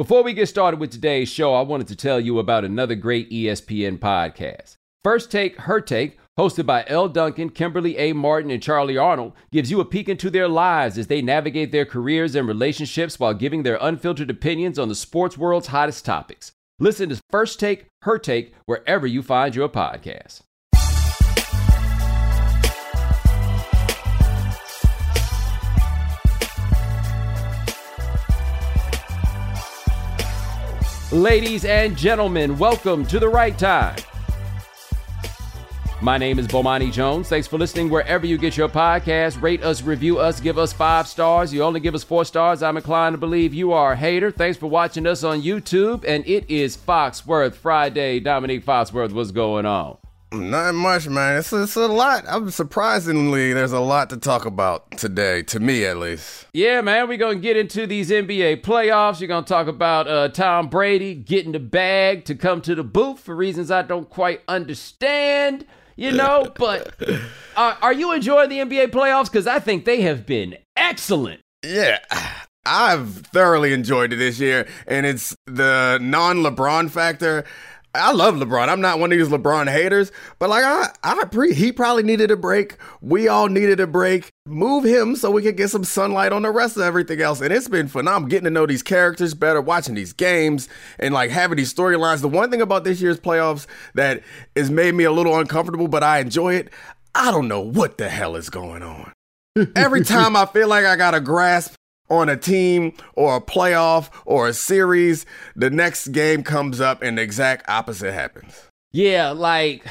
Before we get started with today's show, I wanted to tell you about another great ESPN podcast. First Take, Her Take, hosted by Elle Duncan, Kimberly A. Martin, and Charlie Arnold, gives you a peek into their lives as they navigate their careers and relationships while giving their unfiltered opinions on the sports world's hottest topics. Listen to First Take, Her Take, wherever you find your podcast. Ladies and gentlemen, welcome to the right time. My name is Bomani Jones. Thanks for listening wherever you get your podcast. Rate us, review us, give us five stars. You only give us four stars. I'm inclined to believe you are a hater. Thanks for watching us on YouTube. And it is Foxworth Friday. Domonique Foxworth, what's going on? Not much, man. It's, it's a lot. I'm surprisingly, there's a lot to talk about today, to me at least. Yeah, man, we're going to get into these NBA playoffs. You're going to talk about uh, Tom Brady getting the bag to come to the booth for reasons I don't quite understand, you know. but uh, are you enjoying the NBA playoffs? Because I think they have been excellent. Yeah. I've thoroughly enjoyed it this year, and it's the non LeBron factor I love LeBron. I'm not one of these LeBron haters, but like I, I pre, he probably needed a break. We all needed a break. Move him so we could get some sunlight on the rest of everything else. And it's been phenomenal getting to know these characters better, watching these games, and like having these storylines. The one thing about this year's playoffs that has made me a little uncomfortable, but I enjoy it. I don't know what the hell is going on. Every time I feel like I got a grasp on a team or a playoff or a series, the next game comes up and the exact opposite happens. Yeah, like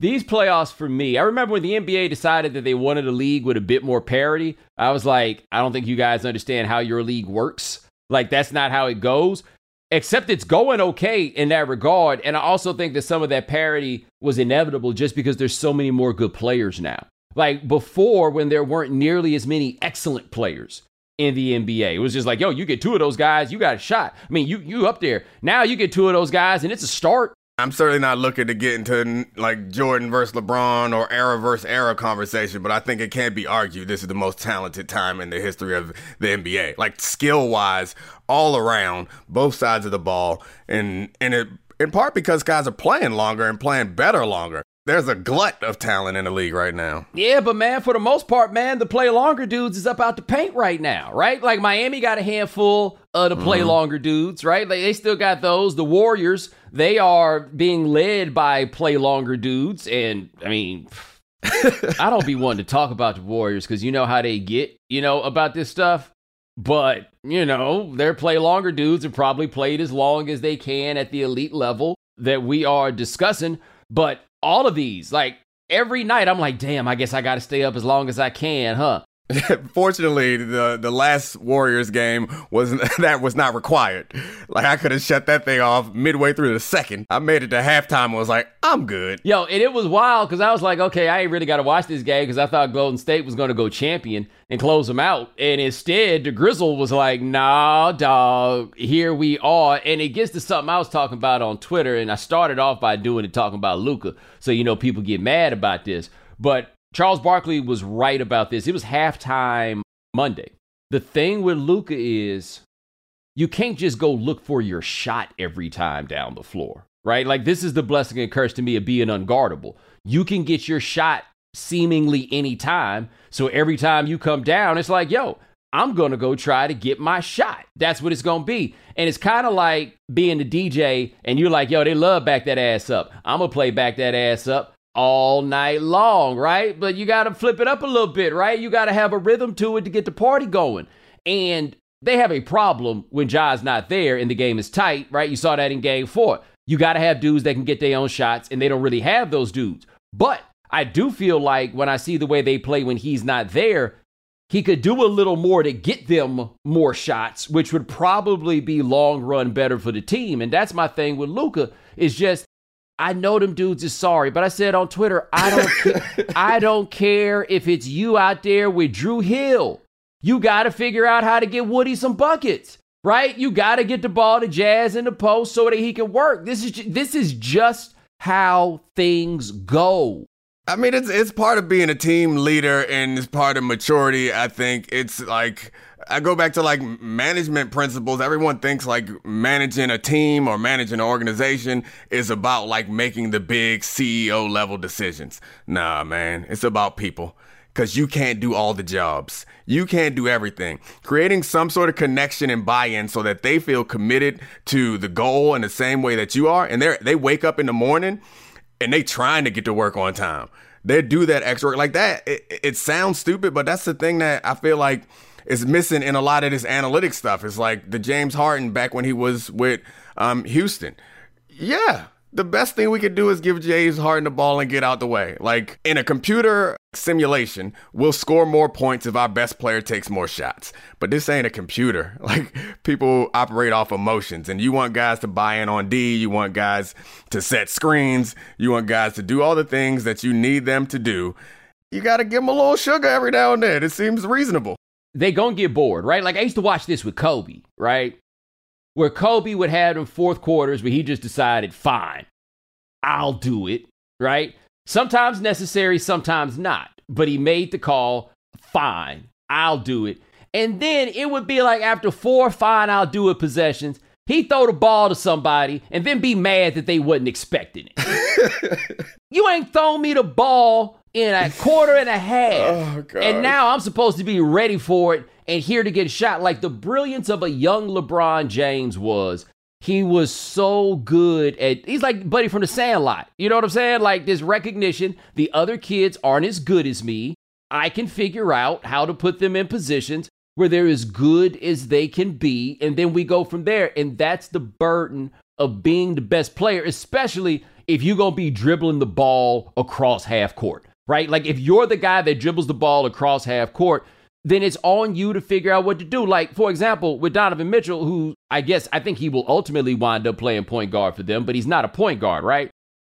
these playoffs for me, I remember when the NBA decided that they wanted a league with a bit more parity. I was like, I don't think you guys understand how your league works. Like, that's not how it goes. Except it's going okay in that regard. And I also think that some of that parity was inevitable just because there's so many more good players now. Like before, when there weren't nearly as many excellent players, in the NBA. It was just like, yo, you get two of those guys, you got a shot. I mean, you you up there. Now you get two of those guys and it's a start. I'm certainly not looking to get into like Jordan versus LeBron or era versus era conversation, but I think it can't be argued this is the most talented time in the history of the NBA. Like skill wise, all around, both sides of the ball, and and it in part because guys are playing longer and playing better longer there's a glut of talent in the league right now. Yeah, but man, for the most part, man, the play longer dudes is up out the paint right now, right? Like Miami got a handful of the play mm-hmm. longer dudes, right? Like they still got those. The Warriors, they are being led by play longer dudes, and I mean. I don't be one to talk about the Warriors because you know how they get, you know, about this stuff. But, you know, their play longer dudes have probably played as long as they can at the elite level that we are discussing. But all of these. Like every night, I'm like, damn, I guess I got to stay up as long as I can, huh? Fortunately, the the last Warriors game was that was not required. Like I could have shut that thing off midway through the second. I made it to halftime and was like, I'm good. Yo, and it was wild because I was like, okay, I ain't really got to watch this game because I thought Golden State was going to go champion and close them out, and instead the Grizzle was like, nah, dog, here we are, and it gets to something I was talking about on Twitter, and I started off by doing it talking about Luka, so you know people get mad about this, but Charles Barkley was right about this. It was halftime Monday. The thing with Luka is you can't just go look for your shot every time down the floor, right? Like this is the blessing and curse to me of being unguardable. You can get your shot seemingly any time. So every time you come down, it's like, yo, I'm going to go try to get my shot. That's what it's going to be. And it's kind of like being the DJ and you're like, yo, they love back that ass up. I'm going to play back that ass up all night long, right? But you got to flip it up a little bit, right? You got to have a rhythm to it to get the party going. And they have a problem when Ja's not there and the game is tight, right? You saw that in game four. You got to have dudes that can get their own shots, and they don't really have those dudes. But I do feel like when I see the way they play when he's not there, he could do a little more to get them more shots, which would probably be long run better for the team. And that's my thing with Luka is just I know them dudes is sorry, but I said on Twitter, I don't care. I don't care if it's you out there with Drew Hill. You got to figure out how to get Woody some buckets, right? You got to get the ball to Jazz in the post so that he can work. This is this is just how things go. I mean, it's it's part of being a team leader and it's part of maturity. I think it's like I go back to like management principles. Everyone thinks like managing a team or managing an organization is about like making the big CEO level decisions. Nah, man, it's about people because you can't do all the jobs. You can't do everything. Creating some sort of connection and buy-in so that they feel committed to the goal in the same way that you are, and they they wake up in the morning and they trying to get to work on time. They do that extra work like that. It, it sounds stupid, but that's the thing that I feel like is missing in a lot of this analytics stuff. It's like the James Harden back when he was with um, Houston. Yeah, the best thing we could do is give James Harden the ball and get out the way. Like in a computer simulation, we'll score more points if our best player takes more shots. But this ain't a computer. Like people operate off emotions, and you want guys to buy in on D, you want guys to set screens, you want guys to do all the things that you need them to do. You got to give them a little sugar every now and then. It seems reasonable. They gonna get bored, right? Like I used to watch this with Kobe, right? where Kobe would have them fourth quarters where he just decided, fine, I'll do it, right? Sometimes necessary, sometimes not. But he made the call, fine, I'll do it. And then it would be like after four fine, I'll do it possessions, he throw the ball to somebody and then be mad that they wasn't expecting it. you ain't thrown me the ball in a quarter and a half. Oh, and now I'm supposed to be ready for it and here to get shot. Like the brilliance of a young LeBron James was. He was so good at he's like Buddy from the Sandlot. You know what I'm saying? Like this recognition, the other kids aren't as good as me. I can figure out how to put them in positions where they're as good as they can be, and then we go from there. And that's the burden of being the best player, especially if you're gonna be dribbling the ball across half court, right? Like if you're the guy that dribbles the ball across half court, then it's on you to figure out what to do. Like, for example, with Donovan Mitchell, who I guess I think he will ultimately wind up playing point guard for them, but he's not a point guard, right?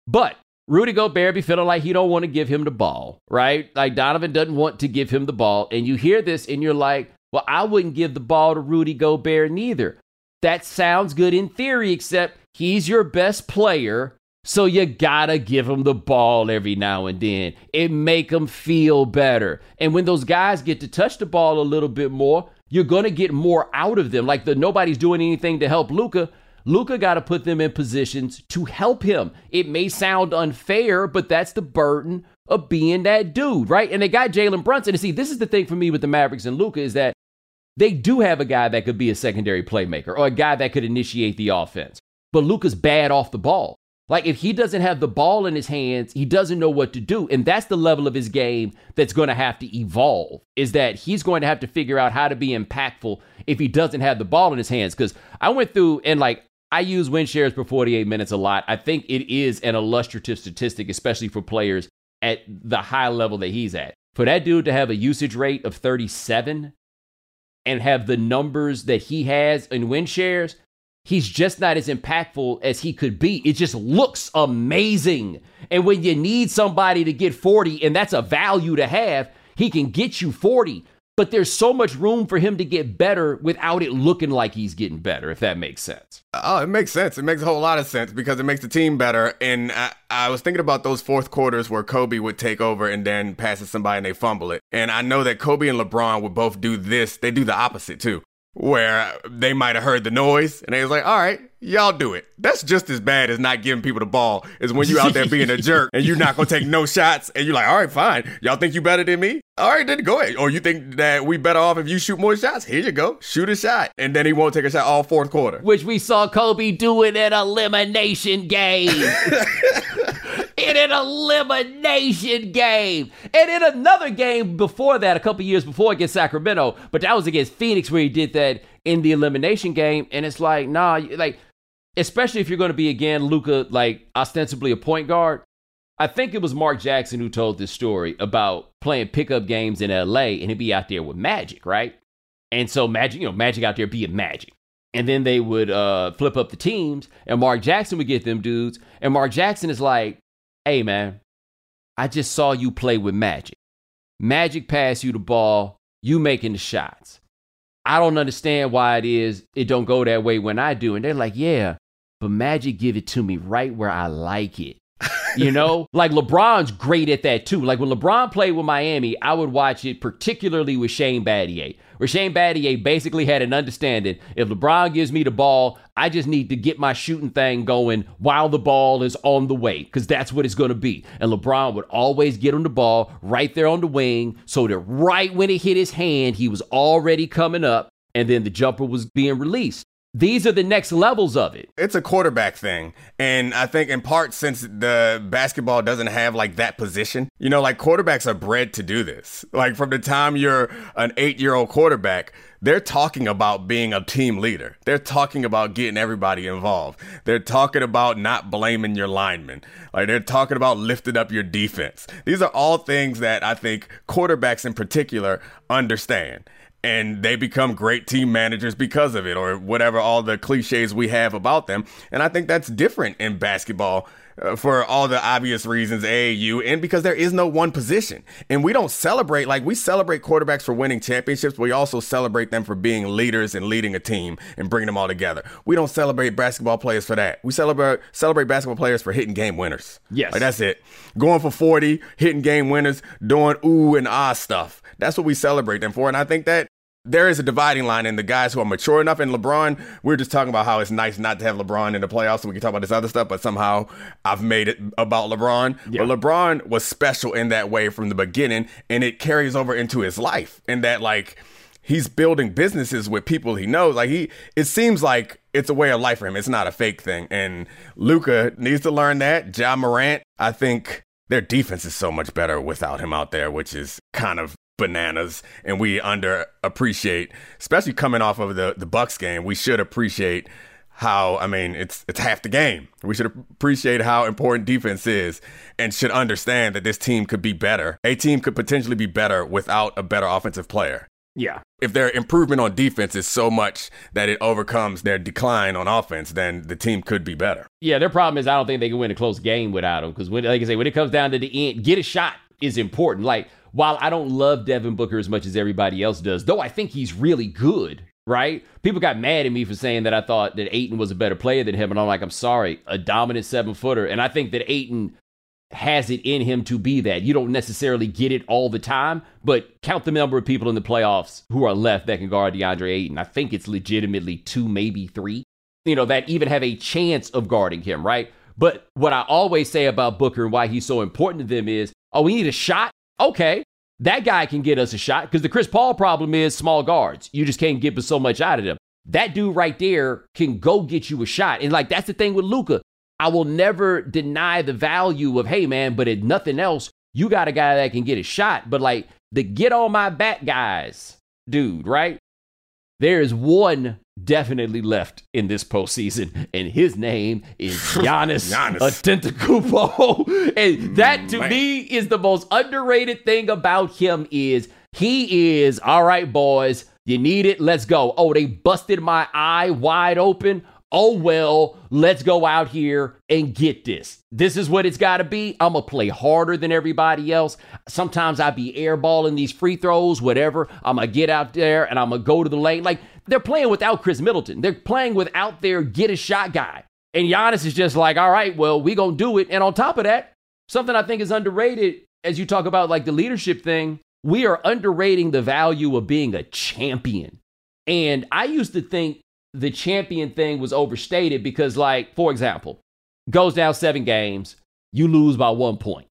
But Rudy Gobert be feeling like he don't want to give him the ball, right? Like Donovan doesn't want to give him the ball. And you hear this and you're like, well, I wouldn't give the ball to Rudy Gobert neither. That sounds good in theory, except he's your best player so you gotta give them the ball every now and then. It make them feel better. And when those guys get to touch the ball a little bit more, you're gonna get more out of them. Like the nobody's doing anything to help Luka. Luka got to put them in positions to help him. It may sound unfair, but that's the burden of being that dude, right? And they got Jalen Brunson. And see, this is the thing for me with the Mavericks and Luka is that they do have a guy that could be a secondary playmaker or a guy that could initiate the offense. But Luka's bad off the ball. Like if he doesn't have the ball in his hands, he doesn't know what to do. And that's the level of his game that's going to have to evolve. Is that he's going to have to figure out how to be impactful if he doesn't have the ball in his hands. Because I went through and like I use win shares per 48 minutes a lot. I think it is an illustrative statistic, especially for players at the high level that he's at. For that dude to have a usage rate of 37 and have the numbers that he has in win shares, he's just not as impactful as he could be. It just looks amazing. And when you need somebody to get 40, and that's a value to have, he can get you 40. But there's so much room for him to get better without it looking like he's getting better, if that makes sense. Oh, it makes sense. It makes a whole lot of sense because it makes the team better. And I, I was thinking about those fourth quarters where Kobe would take over and then pass it somebody and they fumble it. And I know that Kobe and LeBron would both do this. They do the opposite too where they might have heard the noise and they was like, all right, y'all do it. That's just as bad as not giving people the ball is when you out there being a jerk and you're not gonna take no shots and you're like, all right, fine. Y'all think you better than me? All right, then go ahead. Or you think that we better off if you shoot more shots? Here you go. Shoot a shot. And then he won't take a shot all fourth quarter. Which we saw Kobe do in at elimination game. in an elimination game. And in another game before that, a couple years before against Sacramento, but that was against Phoenix where he did that in the elimination game. And it's like, nah, like, especially if you're going to be again Luka, like ostensibly a point guard. I think it was Mark Jackson who told this story about playing pickup games in LA and he'd be out there with Magic, right? And so Magic, you know, Magic out there being Magic. And then they would uh, flip up the teams, and Mark Jackson would get them dudes. And Mark Jackson is like, hey man, I just saw you play with Magic. Magic pass you the ball, you making the shots. I don't understand why it is it don't go that way when I do. And they're like, yeah, but Magic give it to me right where I like it. You know, like LeBron's great at that too. Like when LeBron played with Miami, I would watch it particularly with Shane Battier. Where Shane Battier basically had an understanding if LeBron gives me the ball, I just need to get my shooting thing going while the ball is on the way, because that's what it's going to be. And LeBron would always get him the ball right there on the wing so that right when it hit his hand, he was already coming up and then the jumper was being released. These are the next levels of it. It's a quarterback thing. And I think in part since the basketball doesn't have like that position, you know, like quarterbacks are bred to do this. Like from the time you're an eight year old quarterback, they're talking about being a team leader. They're talking about getting everybody involved. They're talking about not blaming your linemen. Like they're talking about lifting up your defense. These are all things that I think quarterbacks in particular understand and they become great team managers because of it or whatever all the cliches we have about them. And i think that's different in basketball uh, for all the obvious reasons AAU and because there is no one position. And we don't celebrate like we celebrate quarterbacks for winning championships we also celebrate them for being leaders and leading a team and bringing them all together. We don't celebrate basketball players for that. We celebrate celebrate basketball players for hitting game winners. Yes. Like that's it. Going for 40 hitting game winners doing ooh and ah stuff. That's what we celebrate them for. And I think that there is a dividing line in the guys who are mature enough. And LeBron, we are just talking about how it's nice not to have LeBron in the playoffs so we can talk about this other stuff, but somehow I've made it about LeBron. Yeah. But LeBron was special in that way from the beginning, and it carries over into his life. In that, like, he's building businesses with people he knows. Like, he, it seems like it's a way of life for him. It's not a fake thing. And Luka needs to learn that. Ja Morant, I think their defense is so much better without him out there, which is kind of bananas and we under appreciate especially coming off of the the Bucks game. We should appreciate how I mean it's it's half the game. We should appreciate how important defense is and should understand that this team could be better. A team could potentially be better without a better offensive player. Yeah. If their improvement on defense is so much that it overcomes their decline on offense, then the team could be better. Yeah, their problem is I don't think they can win a close game without him because, like I say, when it comes down to the end, get a shot is important. Like while I don't love Devin Booker as much as everybody else does, though I think he's really good, right? People got mad at me for saying that I thought that Ayton was a better player than him. And I'm like, I'm sorry, a dominant seven footer. And I think that Ayton has it in him to be that. You don't necessarily get it all the time, but count the number of people in the playoffs who are left that can guard DeAndre Ayton. I think it's legitimately two, maybe three, you know, that even have a chance of guarding him, right? But what I always say about Booker and why he's so important to them is, oh, we need a shot okay, that guy can get us a shot because the Chris Paul problem is small guards. You just can't get so much out of them. That dude right there can go get you a shot. And like that's the thing with Luka. I will never deny the value of, hey man, but if nothing else, you got a guy that can get a shot. But like the get on my back guys, dude, right? There is one definitely left in this postseason, and his name is Giannis, Giannis. Antetokounmpo. and that to Man. me is the most underrated thing about him is he is all right, boys. You need it. Let's go. Oh, they busted my eye wide open oh well, let's go out here and get this. This is what it's got to be. I'm going to play harder than everybody else. Sometimes I be airballing these free throws, whatever. I'm going to get out there and I'm going to go to the lane. Like they're playing without Khris Middleton. They're playing without their get a shot guy. And Giannis is just like, all right, well, we going to do it. And on top of that, something I think is underrated as you talk about like the leadership thing, we are underrating the value of being a champion. And I used to think the champion thing was overstated because, like, for example, goes down seven games, you lose by one point.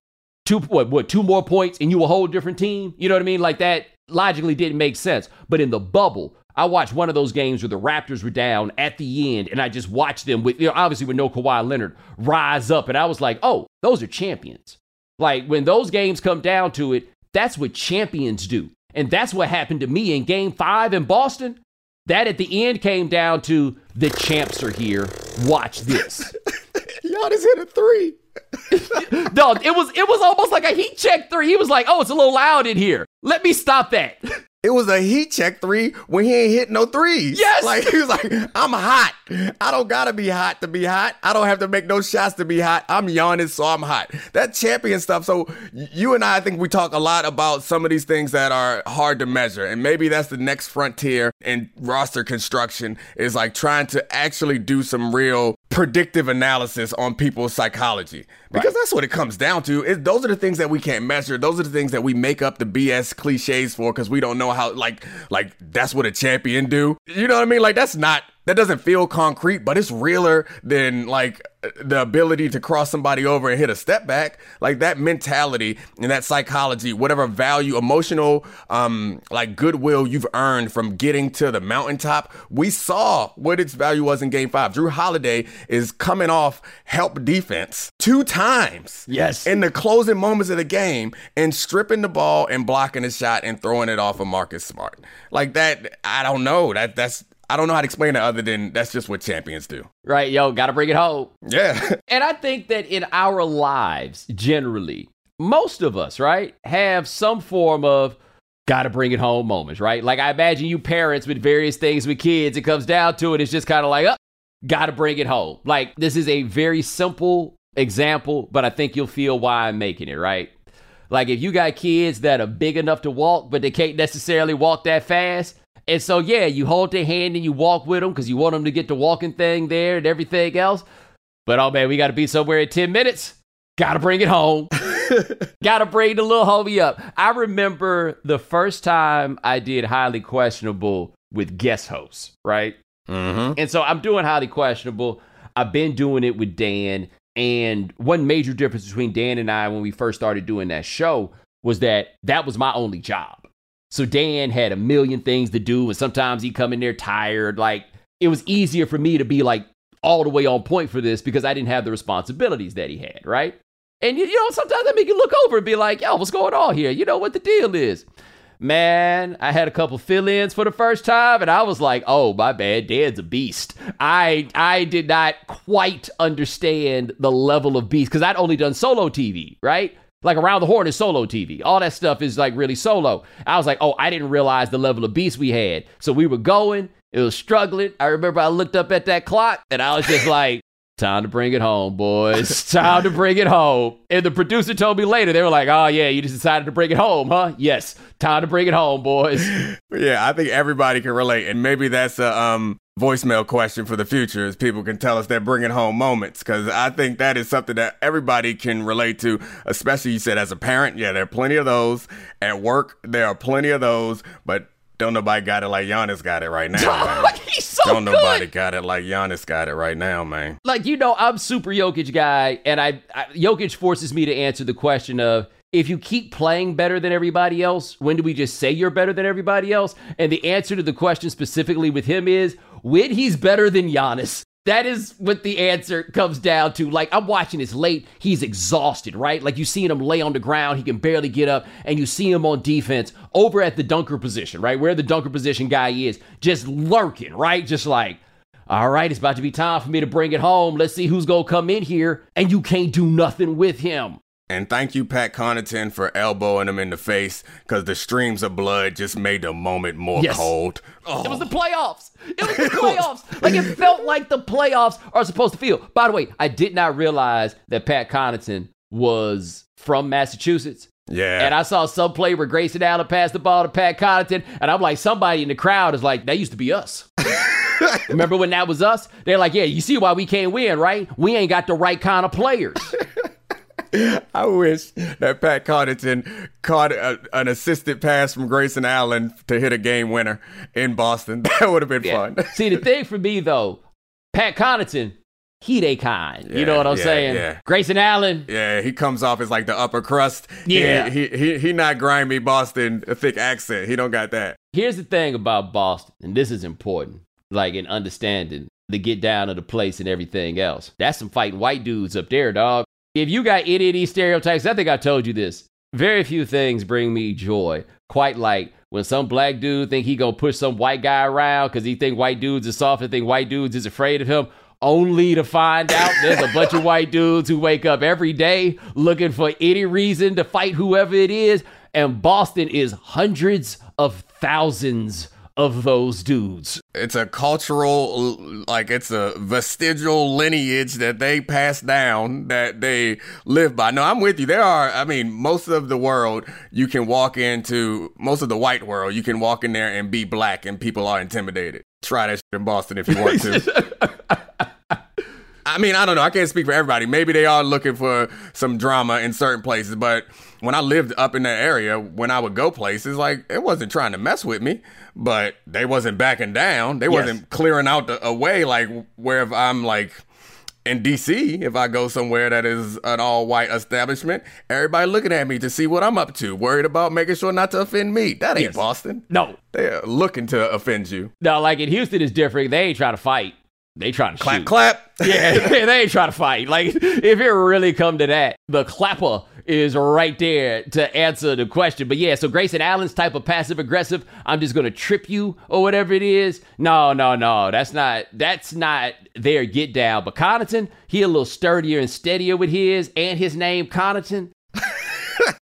Two what, what two more points and you a whole different team? You know what I mean? Like that logically didn't make sense. But in the bubble, I watched one of those games where the Raptors were down at the end, and I just watched them with, you know, obviously with no Kawhi Leonard, rise up, and I was like, oh, those are champions. Like when those games come down to it, that's what champions do. And that's what happened to me in game five in Boston. That at the end came down to the champs are here. Watch this. Giannis hit a three. Dog, it was it was almost like a heat check three. He was like, "Oh, it's a little loud in here. Let me stop that." It was a heat check three when he ain't hit no threes. Yes. Like he was like, I'm hot. I don't gotta be hot to be hot. I don't have to make no shots to be hot. I'm yawning, so I'm hot. That champion stuff. So you and I, I think we talk a lot about some of these things that are hard to measure. And maybe that's the next frontier in roster construction is like trying to actually do some real predictive analysis on people's psychology because right. that's what it comes down to. It, those are the things that we can't measure. Those are the things that we make up the BS cliches for because we don't know how like like that's what a champion do. You know what I mean? Like that's not that doesn't feel concrete, but it's realer than like the ability to cross somebody over and hit a step back. Like that mentality and that psychology, whatever value, emotional, um, like goodwill you've earned from getting to the mountaintop. We saw what its value was in game five. Jrue Holiday is coming off help defense two times. Yes. In the closing moments of the game and stripping the ball and blocking a shot and throwing it off of Marcus Smart. Like that, I don't know. That that's I don't know how to explain it other than that's just what champions do. Right, yo, gotta bring it home. Yeah. and I think that in our lives, generally, most of us, right, have some form of gotta bring it home moments, right? Like I imagine you parents with various things with kids, it comes down to it, it's just kind of like, oh, gotta bring it home. Like this is a very simple example, but I think you'll feel why I'm making it, right? Like if you got kids that are big enough to walk, but they can't necessarily walk that fast, and so, yeah, you hold their hand and you walk with them because you want them to get the walking thing there and everything else. But oh man, we got to be somewhere in 10 minutes. Got to bring it home. got to bring the little homie up. I remember the first time I did Highly Questionable with guest hosts, right? Mm-hmm. And so I'm doing Highly Questionable. I've been doing it with Dan. And one major difference between Dan and I when we first started doing that show was that that was my only job. So Dan had a million things to do, and sometimes he'd come in there tired. Like it was easier for me to be like all the way on point for this because I didn't have the responsibilities that he had, right? And you, know, sometimes I make you look over and be like, yo, what's going on here? You know what the deal is. Man, I had a couple fill-ins for the first time, and I was like, "Oh, my bad, Dan's a beast." I I did not quite understand the level of beast because I'd only done solo TV, right? Like around the horn is solo TV. All that stuff is like really solo. I was like, oh, I didn't realize the level of beast we had. So we were going, it was struggling. I remember I looked up at that clock and I was just like, time to bring it home, boys. time to bring it home. And the producer told me later, they were like, oh, yeah, you just decided to bring it home, huh? Yes, time to bring it home, boys. Yeah, I think everybody can relate. And maybe that's a, um, voicemail question for the future is people can tell us they're bringing home moments because I think that is something that everybody can relate to, especially you said as a parent. Yeah, there are plenty of those. At work, there are plenty of those, but don't nobody got it like Giannis got it right now. He's so Don't good. nobody got it like Giannis got it right now, man. Like you know, I'm super Jokic guy, and I, I Jokic forces me to answer the question of if you keep playing better than everybody else, when do we just say you're better than everybody else? And the answer to the question specifically with him is when he's better than Giannis. That is what the answer comes down to. Like, I'm watching this late. He's exhausted, right? Like, you see him lay on the ground. He can barely get up. And you see him on defense over at the dunker position, right? Where the dunker position guy is, just lurking, right? Just like, all right, it's about to be time for me to bring it home. Let's see who's going to come in here. And you can't do nothing with him. And thank you, Pat Connaughton, for elbowing him in the face because the streams of blood just made the moment more yes. cold. Oh. It was the oh. playoffs. It was the playoffs. like it felt like the playoffs are supposed to feel. By the way, I did not realize that Pat Connaughton was from Massachusetts. Yeah. And I saw some play where Grayson Allen passed the ball to Pat Connaughton, and I'm like, somebody in the crowd is like, that used to be us. Remember when that was us? They're like, yeah, you see why we can't win, right? We ain't got the right kind of players. I wish that Pat Connaughton caught a, an assisted pass from Grayson Allen to hit a game winner in Boston. That would have been yeah. fun. See, the thing for me though, Pat Connaughton, he they kind. Yeah, you know what I'm yeah, saying? Yeah. Grayson Allen. Yeah, he comes off as like the upper crust. Yeah. He, he he he not grimy Boston, a thick accent. He don't got that. Here's the thing about Boston, and this is important, like in understanding the get down of the place and everything else. That's some fighting white dudes up there, dog. If you got any of these stereotypes, I think I told you this. Very few things bring me joy. Quite like when some black dude think he gonna push some white guy around because he think white dudes are soft and think white dudes is afraid of him only to find out there's a bunch of white dudes who wake up every day looking for any reason to fight whoever it is. And Boston is hundreds of thousands of those dudes. It's a cultural, like it's a vestigial lineage that they pass down that they live by. No, I'm with you. There are, I mean, most of the world you can walk into, most of the white world, you can walk in there and be black and people are intimidated. Try that in Boston if you want to. I mean, I don't know. I can't speak for everybody. Maybe they are looking for some drama in certain places, but when I lived up in that area, when I would go places, like it wasn't trying to mess with me, but they wasn't backing down. They Yes. wasn't clearing out the a way like where if I'm like in DC, if I go somewhere that is an all white establishment, everybody looking at me to see what I'm up to, worried about making sure not to offend me. That ain't Yes. Boston. No, They're looking to offend you. no, like in Houston is different. They ain't trying to fight. They trying to Clap, shoot. clap. Yeah, they ain't trying to fight. Like, if it really come to that, the clapper is right there to answer the question. But yeah, so Grayson Allen's type of passive aggressive, I'm just gonna trip you or whatever it is. No, no, no, that's not that's not their get down. But Connaughton, he a little sturdier and steadier with his and his name Connaughton.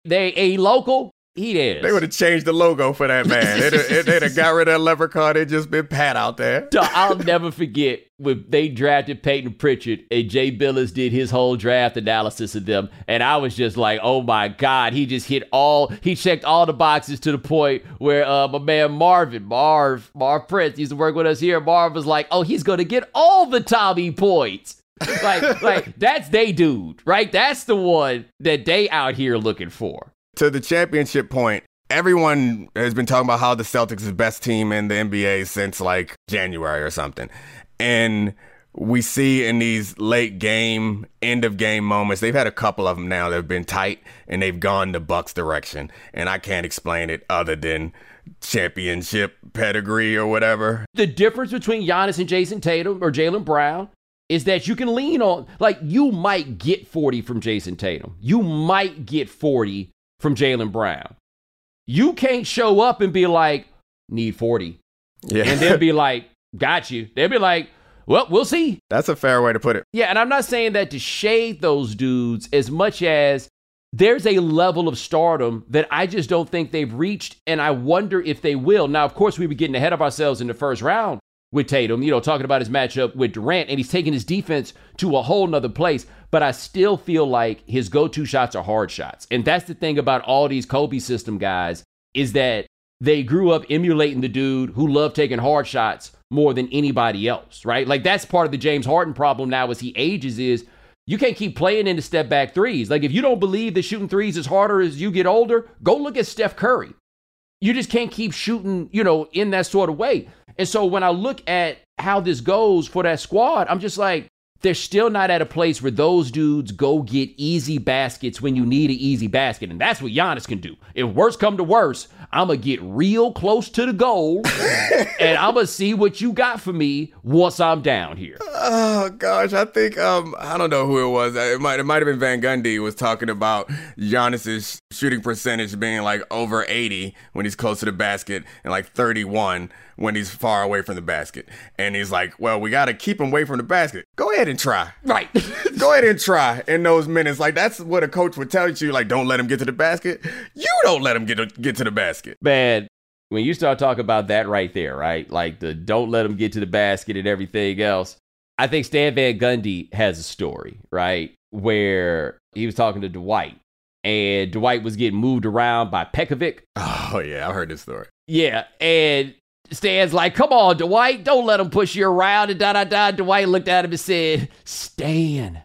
they a local, he is. They would have changed the logo for that man. They'd have, they'd have got rid of that leprechaun. They'd just been Pat out there. I'll never forget when they drafted Payton Pritchard and Jay Bilas did his whole draft analysis of them. And I was just like, oh my God, he just hit all, he checked all the boxes to the point where uh, my man Marvin, Marv, Marv Prince used to work with us here. Marv was like, oh, he's going to get all the Tommy points. like, like that's they dude, right? That's the one that they out here looking for. To the championship point, everyone has been talking about how the Celtics is the best team in the NBA since like January or something. And we see in these late game, end of game moments, they've had a couple of them now that have been tight and they've gone the Bucks direction. And I can't explain it other than championship pedigree or whatever. The difference between Giannis and Jayson Tatum or Jaylen Brown is that you can lean on, like, you might get 40 from Jayson Tatum. You might get 40 from Jaylen Brown. You can't show up and be like, need 40. Yeah. And they'll be like, got you. They'll be like, well, we'll see. That's a fair way to put it. Yeah, and I'm not saying that to shade those dudes as much as there's a level of stardom that I just don't think they've reached, and I wonder if they will. Now, of course, we were getting ahead of ourselves in the first round with Tatum, you know, talking about his matchup with Durant, and he's taking his defense to a whole nother place. But I still feel like his go-to shots are hard shots. And that's the thing about all these Kobe system guys, is that they grew up emulating the dude who loved taking hard shots more than anybody else, right? Like that's part of the James Harden problem now as he ages is you can't keep playing into step back threes. Like if you don't believe that shooting threes is harder as you get older, go look at Steph Curry. You just can't keep shooting, you know, in that sort of way. And so when I look at how this goes for that squad, I'm just like, they're still not at a place where those dudes go get easy baskets when you need an easy basket. And that's what Giannis can do. If worse come to worse, I'm going to get real close to the goal and I'm going to see what you got for me once I'm down here. Oh gosh, I think um I don't know who it was. It might it might have been Van Gundy was talking about Giannis's shooting percentage being like over 80 when he's close to the basket and like 31 when he's far away from the basket. And he's like, "Well, we got to keep him away from the basket. Go ahead and try." Right. Go ahead and try in those minutes. Like that's what a coach would tell you. Like, don't let him get to the basket. You don't let him get to, get to the basket. Man, when you start talking about that right there, right? Like the don't let him get to the basket and everything else. I think Stan Van Gundy has a story, right? Where he was talking to Dwight and Dwight was getting moved around by Pekovic. Oh yeah, I heard this story. Yeah, and Stan's like, "Come on, Dwight, don't let him push you around." And da da da. Dwight looked at him and said, "Stan,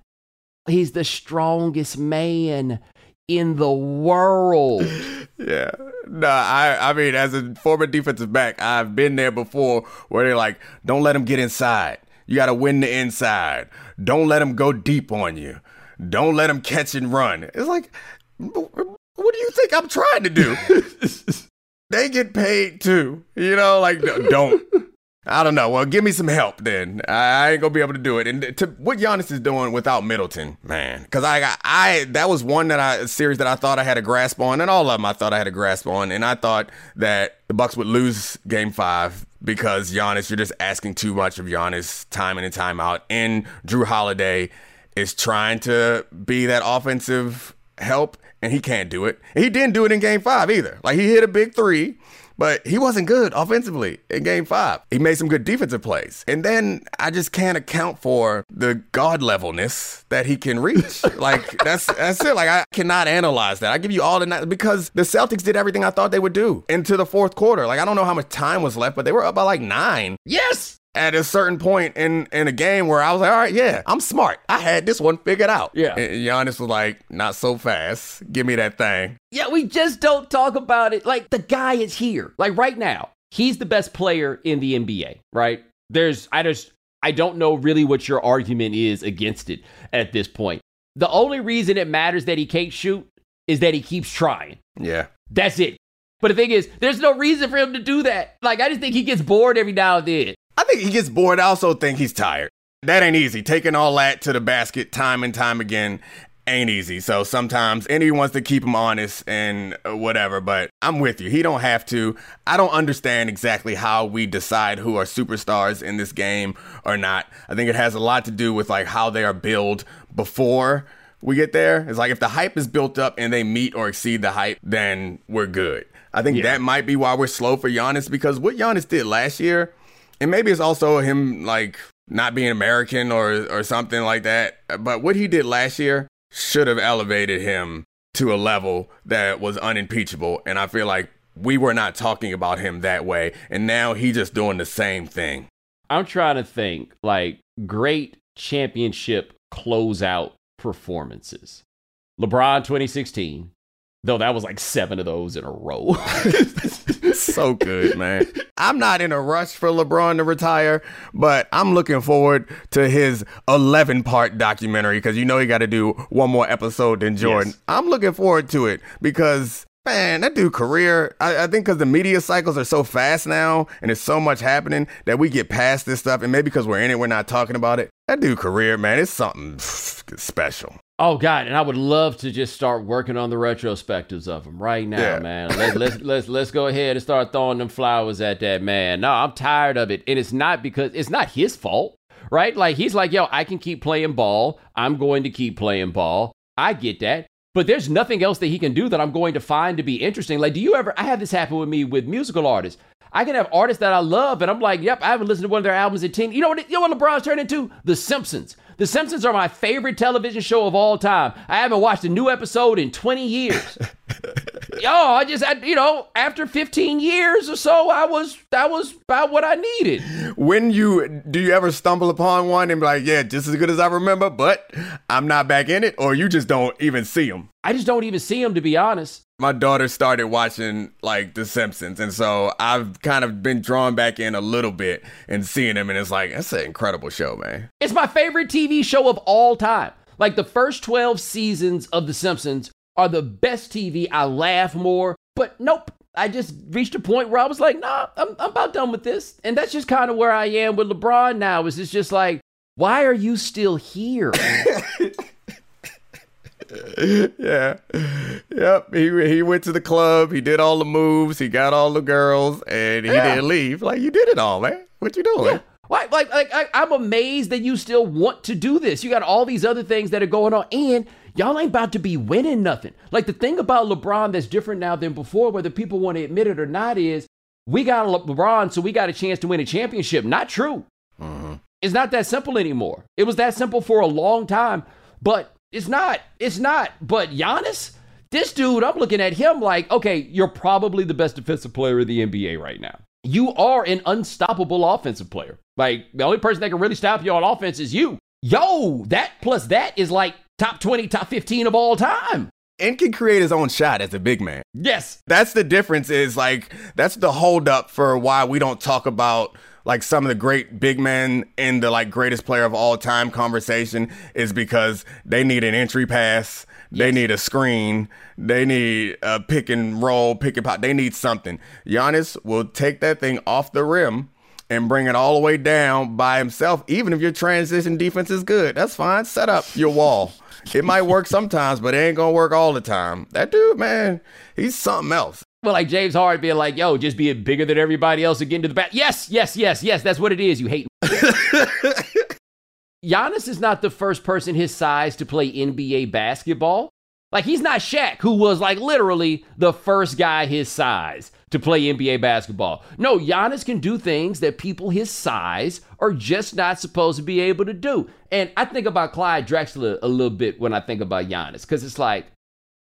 he's the strongest man in the world." Yeah. No, I I mean, as a former defensive back, I've been there before where they're like, don't let him get inside. You got to win the inside. Don't let him go deep on you. Don't let him catch and run. It's like, what do you think I'm trying to do? they get paid too. You know, like, don't. I don't know. Well, give me some help then. I, ain't gonna be able to do it. And to what Giannis is doing without Middleton, man, because I got I that was one that I series that I thought I had a grasp on, and all of them I thought I had a grasp on, and I thought that the Bucks would lose Game Five because Giannis, you're just asking too much of Giannis time in and time out, and Jrue Holiday is trying to be that offensive help, and he can't do it. And he didn't do it in Game Five either. Like he hit a big three. But he wasn't good offensively in game five. He made some good defensive plays. And then I just can't account for the God levelness that he can reach. like that's that's it. Like I cannot analyze that. I give you all the night because the Celtics did everything I thought they would do into the fourth quarter. Like I don't know how much time was left, but they were up by like nine. yes, at a certain point in in a game where I was like, all right, yeah, I'm smart. I had this one figured out. Yeah. And Giannis was like, not so fast. Give me that thing. Yeah, we just don't talk about it. Like the guy is here. Like right now, he's the best player in the NBA, right? There's I just I don't know really what your argument is against it at this point. The only reason it matters that he can't shoot is that he keeps trying. Yeah. That's it. But the thing is, there's no reason for him to do that. Like I just think he gets bored every now and then. I think he gets bored. I also think he's tired. That ain't easy. Taking all that to the basket time and time again ain't easy. So sometimes and he wants to keep him honest and whatever, but I'm with you. He don't have to. I don't understand exactly how we decide who are superstars in this game or not. I think it has a lot to do with like how they are built before we get there. It's like if the hype is built up and they meet or exceed the hype, then we're good. I think Yeah. that might be why we're slow for Giannis because what Giannis did last year, and maybe it's also him like not being American or or something like that. But what he did last year should have elevated him to a level that was unimpeachable. And I feel like we were not talking about him that way. And now he just doing the same thing. I'm trying to think like great championship closeout performances. LeBron 2016, though that was like seven of those in a row. so good, man. I'm not in a rush for LeBron to retire, but I'm looking forward to his 11 part documentary because you know he got to do one more episode than Jordan. Yes. I'm looking forward to it because. Man, that dude career, I, I think because the media cycles are so fast now and there's so much happening that we get past this stuff. And maybe because we're in it, we're not talking about it. That dude career, man, it's something special. Oh God, and I would love to just start working on the retrospectives of him right now, Yeah. man. Let, let's let's let's go ahead and start throwing them flowers at that man. No, I'm tired of it, and it's not because it's not his fault, right? Like he's like, yo, I can keep playing ball. I'm going to keep playing ball. I get that, but there's nothing else that he can do that I'm going to find to be interesting. Like, do you ever? I have this happen with me with musical artists. I can have artists that I love, and I'm like, yep, I haven't listened to one of their albums in 10. You know what, you know what LeBron's turned into? The Simpsons. The Simpsons are my favorite television show of all time. I haven't watched a new episode in 20 years. Yo, I just, I, you know, after 15 years or so, I was, that was about what I needed. when you do you ever stumble upon one and be like, yeah, just as good as I remember, but I'm not back in it, or you just don't even see them? I just don't even see them, to be honest. My daughter started watching like The Simpsons, and so I've kind of been drawn back in a little bit and seeing them, and it's like that's an incredible show, man. It's my favorite TV show of all time. Like the first 12 seasons of The Simpsons are the best TV. I laugh more, but nope. I just reached a point where I was like, nah, I'm, I'm about done with this. And that's just kind of where I am with LeBron now. Is it's just like, why are you still here? yeah, yep. He he went to the club, he did all the moves, he got all the girls, and he Yeah. didn't leave. Like you did it all, man. What you doing? Why, like, like I, I'm amazed that you still want to do this. You got all these other things that are going on, and y'all ain't about to be winning nothing. Like the thing about LeBron that's different now than before, whether people want to admit it or not, is we got Le- LeBron, so we got a chance to win a championship. Not true. Mm-hmm. It's not that simple anymore. It was that simple for a long time, but it's not. It's not. But Giannis, this dude, I'm looking at him like, okay, you're probably the best defensive player of the NBA right now. You are an unstoppable offensive player. Like the only person that can really stop you on offense is you. Yo, that plus that is like top 20, top 15 of all time. And can create his own shot as a big man. Yes. That's the difference is like that's the holdup for why we don't talk about like some of the great big men in the like greatest player of all time conversation is because they need an entry pass, they need a screen, they need a pick and roll, pick and pop, they need something. Giannis will take that thing off the rim and bring it all the way down by himself, even if your transition defense is good. That's fine. Set up your wall. It might work sometimes, but it ain't gonna work all the time. That dude, man, he's something else. Well, like James Harden being like, yo, just being bigger than everybody else and getting to the back. Yes, yes, yes, yes. That's what it is. You hate. Giannis is not the first person his size to play NBA basketball. Like, he's not Shaq, who was like literally the first guy his size to play NBA basketball. No, Giannis can do things that people his size are just not supposed to be able to do. And I think about Clyde Drexler a little bit when I think about Giannis, because it's like,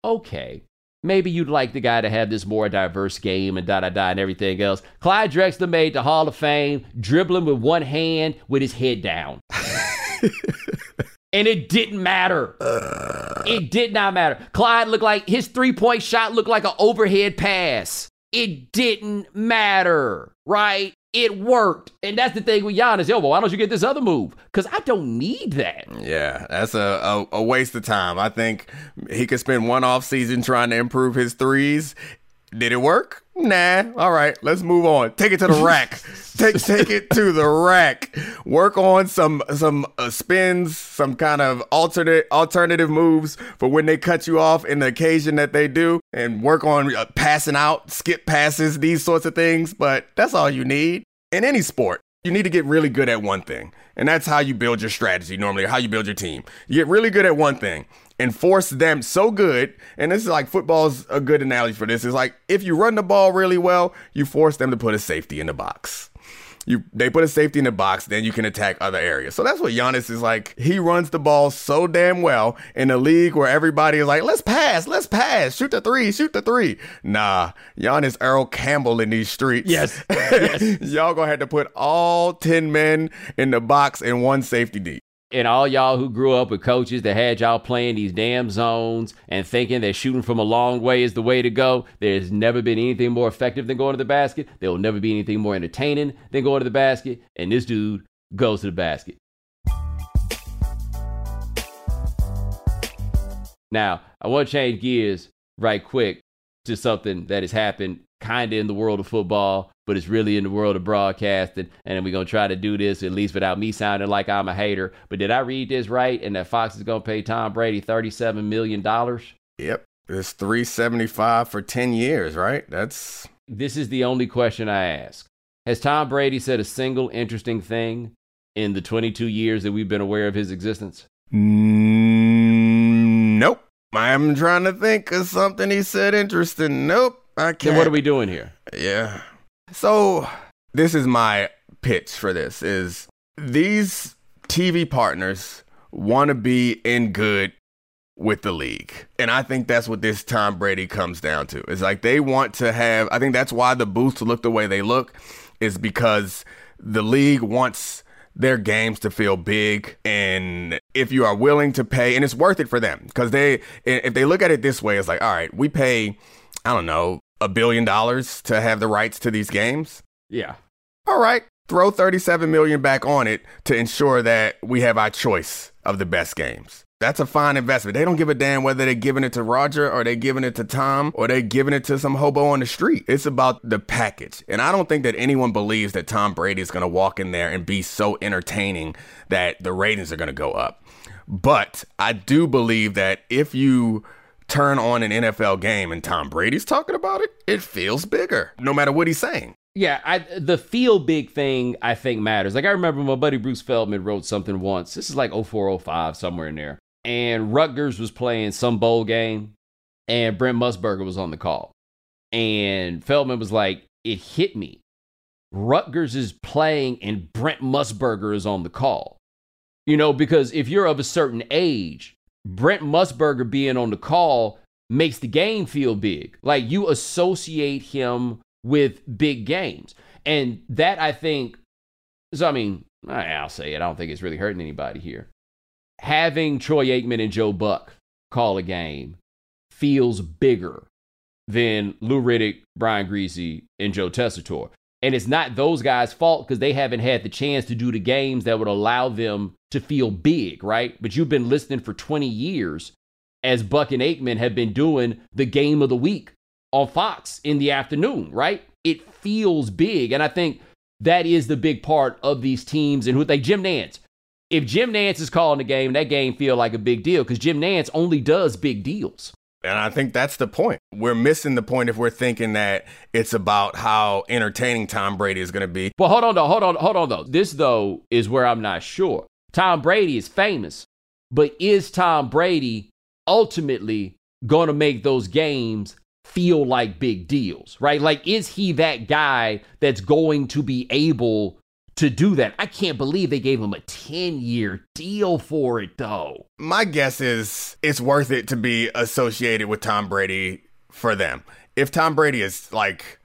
okay, maybe you'd like the guy to have this more diverse game and da da da and everything else. Clyde Drexler made the Hall of Fame, dribbling with one hand with his head down. and it didn't matter. Uh. It did not matter. Clyde looked like his three point shot looked like an overhead pass. It didn't matter, right? It worked. And that's the thing with Giannis. Yo, well, why don't you get this other move? Because I don't need that. Yeah, that's a, a, a, waste of time. I think he could spend one off season trying to improve his threes. Did it work? Nah. All right, let's move on. Take it to the rack. take take it to the rack. Work on some some uh, spins, some kind of alternate alternative moves for when they cut you off in the occasion that they do, and work on uh, passing out, skip passes, these sorts of things. But that's all you need in any sport. You need to get really good at one thing, and that's how you build your strategy normally, how you build your team. You get really good at one thing, and force them so good. And this is like football's a good analogy for this. It's like if you run the ball really well, you force them to put a safety in the box. You, they put a safety in the box, then you can attack other areas. So that's what Giannis is like. He runs the ball so damn well in a league where everybody is like, let's pass, let's pass, shoot the three, shoot the three. Nah, Giannis Earl Campbell in these streets. Yes. yes. Y'all gonna have to put all 10 men in the box and one safety deep and all y'all who grew up with coaches that had y'all playing these damn zones and thinking that shooting from a long way is the way to go, there's never been anything more effective than going to the basket. There will never be anything more entertaining than going to the basket. And this dude goes to the basket. Now, I want to change gears right quick to something that has happened kind of in the world of football, but it's really in the world of broadcasting. And we're going to try to do this at least without me sounding like I'm a hater. But did I read this right? And that Fox is going to pay Tom Brady $37 million? Yep. It's 375 for 10 years, right? That's. This is the only question I ask. Has Tom Brady said a single interesting thing in the 22 years that we've been aware of his existence? Nope. I'm trying to think of something he said interesting. Nope. I can't. Then what are we doing here? Yeah. So this is my pitch for this is these TV partners want to be in good with the league. And I think that's what this Tom Brady comes down to. It's like they want to have I think that's why the booths look the way they look is because the league wants their games to feel big and if you are willing to pay and it's worth it for them because they if they look at it this way it's like all right we pay i don't know a billion dollars to have the rights to these games. Yeah. All right, throw 37 million back on it to ensure that we have our choice of the best games. That's a fine investment. They don't give a damn whether they're giving it to Roger or they're giving it to Tom or they're giving it to some hobo on the street. It's about the package. And I don't think that anyone believes that Tom Brady is going to walk in there and be so entertaining that the ratings are going to go up. But I do believe that if you turn on an NFL game and Tom Brady's talking about it, it feels bigger, no matter what he's saying. Yeah, I, the feel big thing I think matters. Like I remember my buddy Bruce Feldman wrote something once. This is like 0405 somewhere in there. And Rutgers was playing some bowl game and Brent Musburger was on the call. And Feldman was like, "It hit me. Rutgers is playing and Brent Musburger is on the call." You know, because if you're of a certain age, Brent Musburger being on the call makes the game feel big. Like you associate him with big games. And that I think, so I mean, I'll say it. I don't think it's really hurting anybody here. Having Troy Aikman and Joe Buck call a game feels bigger than Lou Riddick, Brian Griese, and Joe Tessitore. And it's not those guys' fault because they haven't had the chance to do the games that would allow them to feel big, right? But you've been listening for 20 years as Buck and Aikman have been doing the game of the week on Fox in the afternoon, right? It feels big. And I think that is the big part of these teams and who like Jim Nantz. If Jim Nantz is calling the game, that game feel like a big deal because Jim Nantz only does big deals. And I think that's the point. We're missing the point if we're thinking that it's about how entertaining Tom Brady is going to be. Well, hold on, though. Hold on, hold on, though. This, though, is where I'm not sure. Tom Brady is famous, but is Tom Brady ultimately going to make those games feel like big deals, right? Like, is he that guy that's going to be able to do that. I can't believe they gave him a 10 year deal for it, though. My guess is it's worth it to be associated with Tom Brady for them. If Tom Brady is like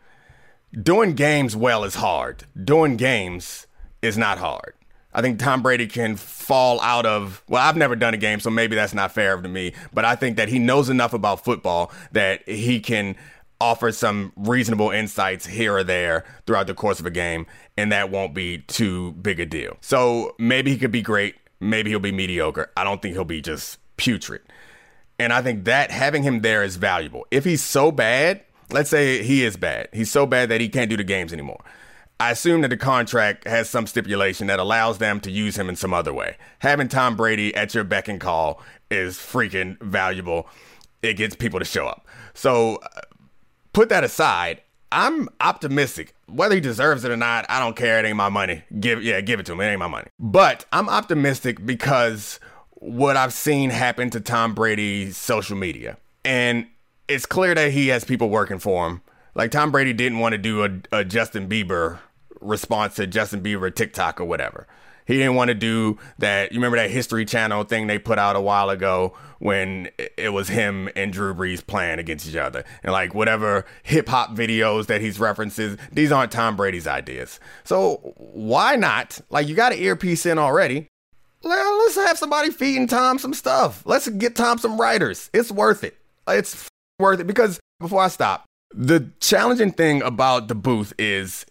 doing games well is hard. Doing games is not hard. I think Tom Brady can fall out of. Well, I've never done a game, so maybe that's not fair to me. But I think that he knows enough about football that he can offer some reasonable insights here or there throughout the course of a game, and that won't be too big a deal. So maybe he could be great. Maybe he'll be mediocre. I don't think he'll be just putrid. And I think that having him there is valuable. If he's so bad, let's say he is bad, he's so bad that he can't do the games anymore. I assume that the contract has some stipulation that allows them to use him in some other way. Having Tom Brady at your beck and call is freaking valuable. It gets people to show up. So uh, put that aside. I'm optimistic. Whether he deserves it or not, I don't care. It ain't my money. Give yeah, give it to him. It ain't my money. But I'm optimistic because what I've seen happen to Tom Brady's social media. And it's clear that he has people working for him. Like Tom Brady didn't want to do a, a Justin Bieber response to Justin Bieber TikTok or whatever. He didn't want to do that. You remember that History Channel thing they put out a while ago when it was him and Drew Brees playing against each other. And like whatever hip hop videos that he's references, these aren't Tom Brady's ideas. So why not? Like you got an earpiece in already. Let's have somebody feeding Tom some stuff. Let's get Tom some writers. It's worth it. It's worth it because before I stop, the challenging thing about the booth is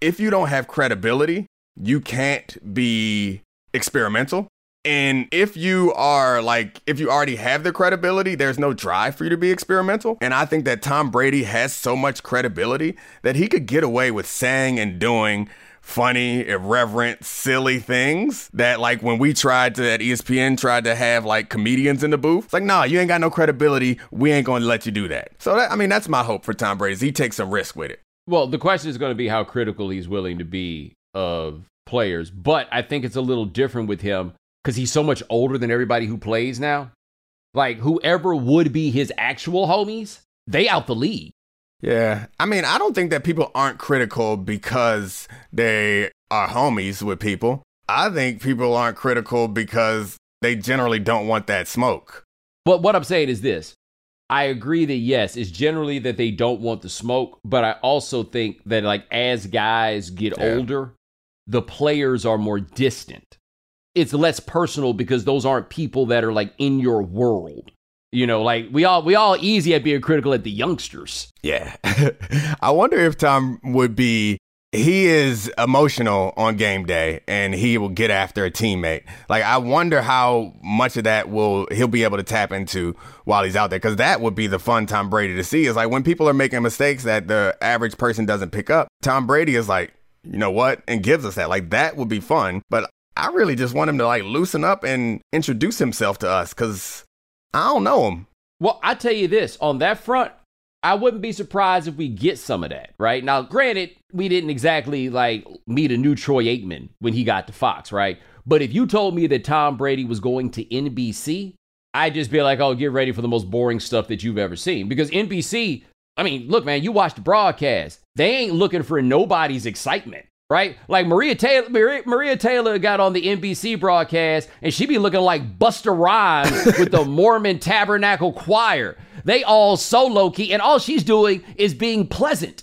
if you don't have credibility, you can't be experimental. And if you are like, if you already have the credibility, there's no drive for you to be experimental. And I think that Tom Brady has so much credibility that he could get away with saying and doing funny, irreverent, silly things that like when we tried to at ESPN tried to have like comedians in the booth. It's like, nah, you ain't got no credibility. We ain't gonna let you do that. So that, I mean, that's my hope for Tom Brady. He takes some risk with it. Well, the question is going to be how critical he's willing to be of players. But I think it's a little different with him because he's so much older than everybody who plays now. Like whoever would be his actual homies, they out the league. Yeah. I mean, I don't think that people aren't critical because they are homies with people. I think people aren't critical because they generally don't want that smoke. But what I'm saying is this I agree that yes, it's generally that they don't want the smoke, but I also think that like as guys get yeah. older, the players are more distant. It's less personal because those aren't people that are like in your world. You know, like we all we all easy at being critical at the youngsters. Yeah. I wonder if Tom would be he is emotional on game day and he will get after a teammate. Like I wonder how much of that will he'll be able to tap into while he's out there cuz that would be the fun Tom Brady to see is like when people are making mistakes that the average person doesn't pick up. Tom Brady is like, "You know what?" and gives us that. Like that would be fun, but I really just want him to like loosen up and introduce himself to us cuz I don't know him. Well, I tell you this, on that front, I wouldn't be surprised if we get some of that, right? Now, granted, we didn't exactly like meet a new Troy Aikman when he got to Fox, right? But if you told me that Tom Brady was going to NBC, I'd just be like, oh, get ready for the most boring stuff that you've ever seen. Because NBC, I mean, look, man, you watch the broadcast, they ain't looking for nobody's excitement right? Like Maria Taylor, Maria, Maria, Taylor got on the NBC broadcast, and she be looking like Busta Rhymes with the Mormon Tabernacle Choir. They all so low key, and all she's doing is being pleasant.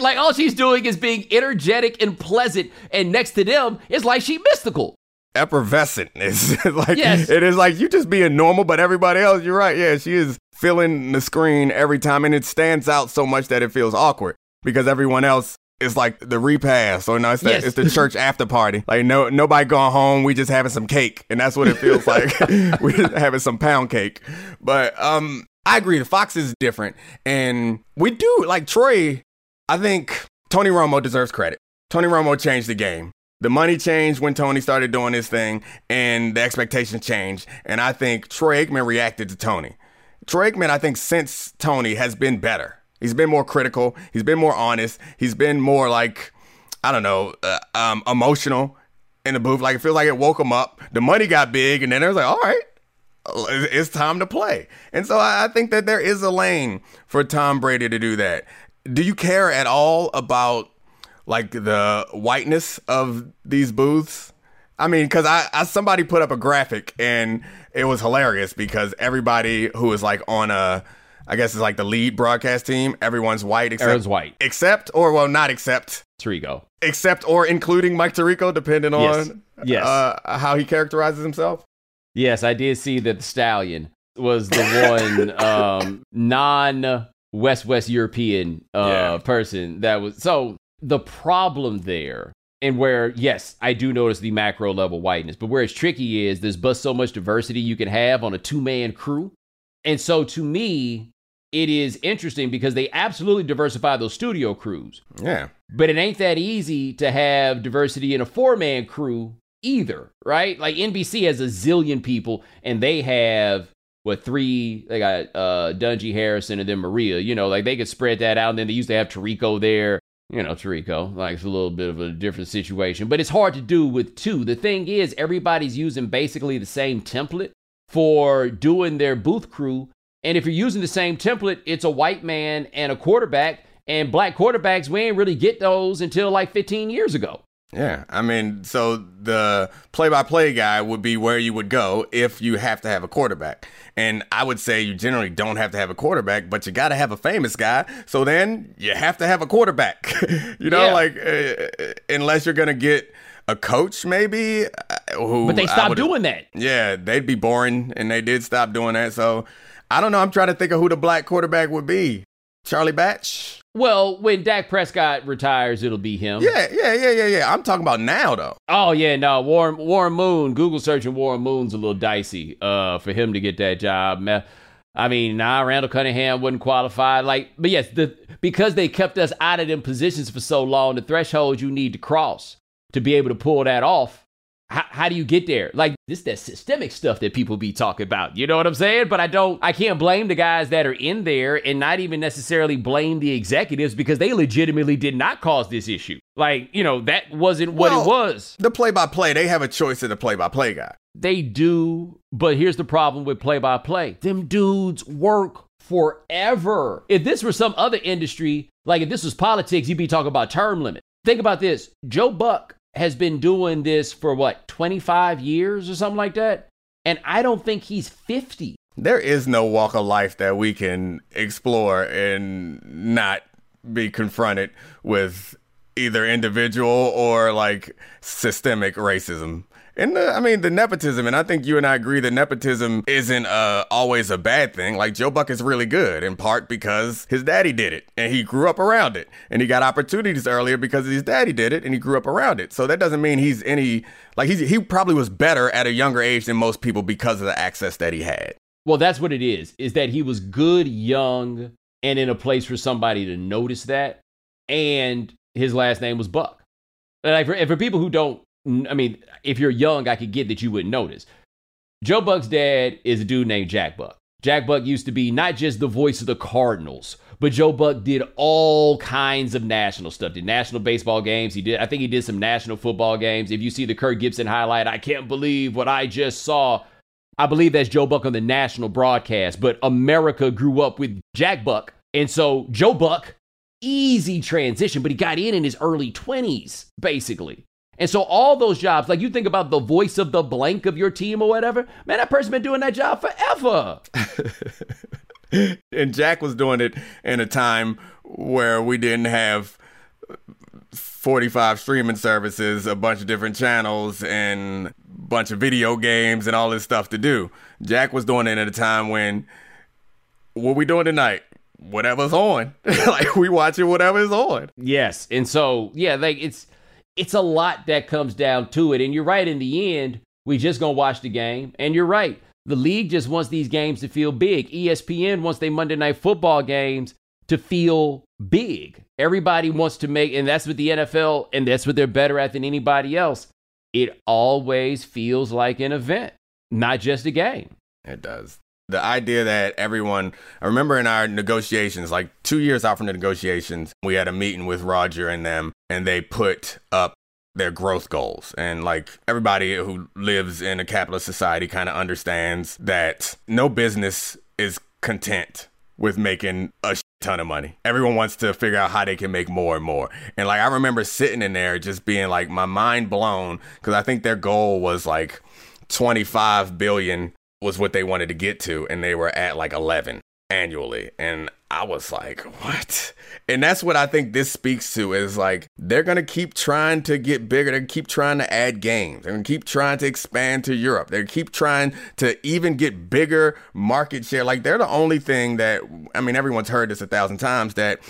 Like all she's doing is being energetic and pleasant, and next to them is like she mystical. Effervescent like yes. it is like you just being normal, but everybody else, you're right. Yeah, she is filling the screen every time, and it stands out so much that it feels awkward because everyone else is like the repast or no, it's, the, yes. it's the church after party. Like no nobody going home. We just having some cake, and that's what it feels like. we just having some pound cake. But um, I agree. The Fox is different, and we do like Troy. I think Tony Romo deserves credit. Tony Romo changed the game. The money changed when Tony started doing his thing, and the expectations changed. And I think Troy Aikman reacted to Tony. Troy Aikman, I think, since Tony has been better. He's been more critical. He's been more honest. He's been more like, I don't know, uh, um, emotional in the booth. Like it feels like it woke him up. The money got big, and then it was like, all right, it's time to play. And so I think that there is a lane for Tom Brady to do that. Do you care at all about like the whiteness of these booths? I mean, because I, I somebody put up a graphic and it was hilarious because everybody who was like on a I guess it's like the lead broadcast team. Everyone's white except Everyone's white. except or well not except Tirico. except or including Mike Tirico, depending Yes. on Yes. Uh, how he characterizes himself. Yes, I did see that the stallion was the one um, non West West European uh, Yeah. person that was. So the problem there, and where yes, I do notice the macro level whiteness, but where it's tricky is there's but so much diversity you can have on a two man crew, and so to me. It is interesting because they absolutely diversify those studio crews. Yeah. But it ain't that easy to have diversity in a four man crew either, right? Like NBC has a zillion people and they have what three they got uh Dungy Harrison and then Maria, you know, like they could spread that out and then they used to have Tirico there. You know, Tirico, like it's a little bit of a different situation, but it's hard to do with two. The thing is, everybody's using basically the same template for doing their booth crew. And if you're using the same template, it's a white man and a quarterback. And black quarterbacks, we ain't really get those until like 15 years ago. Yeah, I mean, so the play-by-play guy would be where you would go if you have to have a quarterback. And I would say you generally don't have to have a quarterback, but you got to have a famous guy. So then you have to have a quarterback. you know, Yeah. like uh, unless you're gonna get a coach, maybe. uh, Who But they stopped doing that. Yeah, they'd be boring, and they did stop doing that. So I don't know. I'm trying to think of who the black quarterback would be. Charlie Batch. Well, when Dak Prescott retires, it'll be him. Yeah, yeah, yeah, yeah, yeah. I'm talking about now though. Oh yeah, no, Warren Warren Moon. Google searching Warren Moon's a little dicey uh, for him to get that job. I mean, nah, Randall Cunningham wouldn't qualify. Like, but yes, the because they kept us out of them positions for so long, the threshold you need to cross to be able to pull that off. How, how do you get there? Like this, that systemic stuff that people be talking about. You know what I'm saying? But I don't. I can't blame the guys that are in there, and not even necessarily blame the executives because they legitimately did not cause this issue. Like, you know, that wasn't what Well, it was. The play-by-play, they have a choice of the play-by-play guy. They do, but here's the problem with play by play. Them dudes work forever. If this were some other industry, like if this was politics, you'd be talking about term limit. Think about this Joe Buck has been doing this for what, 25 years or something like that? And I don't think he's 50. There is no walk of life that we can explore and not be confronted with either individual or like systemic racism. And the, I mean the nepotism, and I think you and I agree that nepotism isn't uh, always a bad thing. Like Joe Buck is really good in part because his daddy did it, and he grew up around it, and he got opportunities earlier because his daddy did it, and he grew up around it. So that doesn't mean he's any like he's he probably was better at a younger age than most people because of the access that he had. Well, that's what it is, is that he was good, young, and in a place for somebody to notice that. And his last name was Buck. Like for, and for people who don't, I mean, if you're young, I could get that you wouldn't notice. Joe Buck's dad is a dude named Jack Buck. Jack Buck used to be not just the voice of the Cardinals, but Joe Buck did all kinds of national stuff. Did national baseball games. He did, I think he did some national football games. If you see the Kirk Gibson highlight, I can't believe what I just saw. I believe that's Joe Buck on the national broadcast, but America grew up with Jack Buck. And so Joe Buck, easy transition, but he got in in his early 20s, basically. And so all those jobs, like you think about the voice of the blank of your team or whatever, man, that person been doing that job forever. and Jack was doing it in a time where we didn't have 45 streaming services, a bunch of different channels, and a bunch of video games and all this stuff to do. Jack was doing it at a time when what we doing tonight? Whatever's on. like we watching whatever's on. Yes. And so, yeah, like it's it's a lot that comes down to it. And you're right, in the end, we just gonna watch the game. And you're right. The league just wants these games to feel big. ESPN wants their Monday night football games to feel big. Everybody wants to make, and that's what the NFL, and that's what they're better at than anybody else. It always feels like an event, not just a game. It does. The idea that everyone, I remember in our negotiations, like two years out from the negotiations, we had a meeting with Roger and them, and they put up their growth goals. And like everybody who lives in a capitalist society kind of understands that no business is content with making a ton of money. Everyone wants to figure out how they can make more and more. And like I remember sitting in there just being like my mind blown because I think their goal was like 25 billion was what they wanted to get to and they were at like 11 annually. And I was like, what? And that's what I think this speaks to is like they're gonna keep trying to get bigger. They're gonna keep trying to add games. They're gonna keep trying to expand to Europe. They're keep trying to even get bigger market share. Like they're the only thing that I mean, everyone's heard this a thousand times that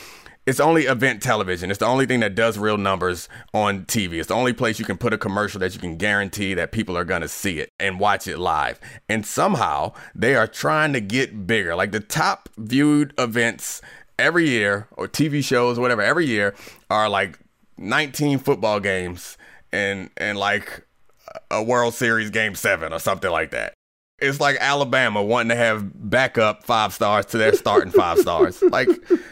it's only event television. It's the only thing that does real numbers on TV. It's the only place you can put a commercial that you can guarantee that people are going to see it and watch it live. And somehow they are trying to get bigger. Like the top viewed events every year or TV shows, whatever, every year are like 19 football games and and like a World Series game 7 or something like that it's like Alabama wanting to have backup five stars to their starting five stars. Like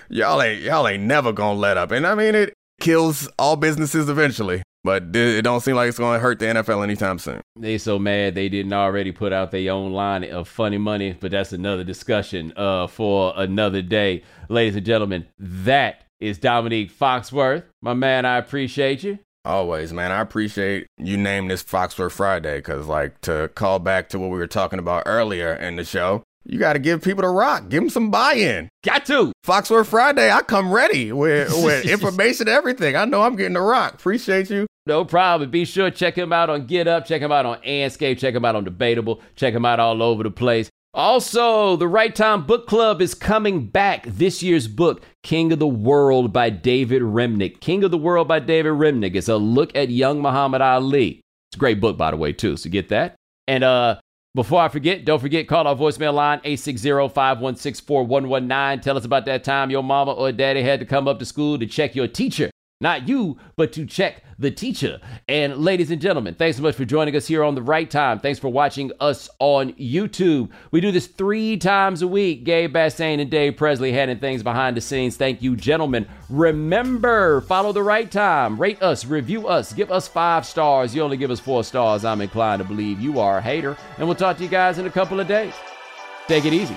y'all ain't y'all ain't never gonna let up. And I mean it kills all businesses eventually. But it don't seem like it's going to hurt the NFL anytime soon. They so mad they didn't already put out their own line of funny money, but that's another discussion uh, for another day. Ladies and gentlemen, that is Domonique Foxworth. My man, I appreciate you. Always, man. I appreciate you name this Foxworth Friday because, like, to call back to what we were talking about earlier in the show, you got to give people the rock. Give them some buy-in. Got to. Foxworth Friday, I come ready with, with information everything. I know I'm getting the rock. Appreciate you. No problem. Be sure to check him out on Get Up. Check him out on Andscape. Check him out on Debatable. Check him out all over the place. Also, the Right Time Book Club is coming back. This year's book, King of the World by David Remnick. King of the World by David Remnick is a look at young Muhammad Ali. It's a great book, by the way, too. So get that. And uh, before I forget, don't forget, call our voicemail line 860-516-4119. Tell us about that time your mama or daddy had to come up to school to check your teacher. Not you, but to check the teacher. And ladies and gentlemen, thanks so much for joining us here on the right time. Thanks for watching us on YouTube. We do this three times a week. Gabe Bassane and Dave Presley handling things behind the scenes. Thank you, gentlemen. Remember, follow the right time. Rate us, review us, give us five stars. You only give us four stars. I'm inclined to believe you are a hater. And we'll talk to you guys in a couple of days. Take it easy.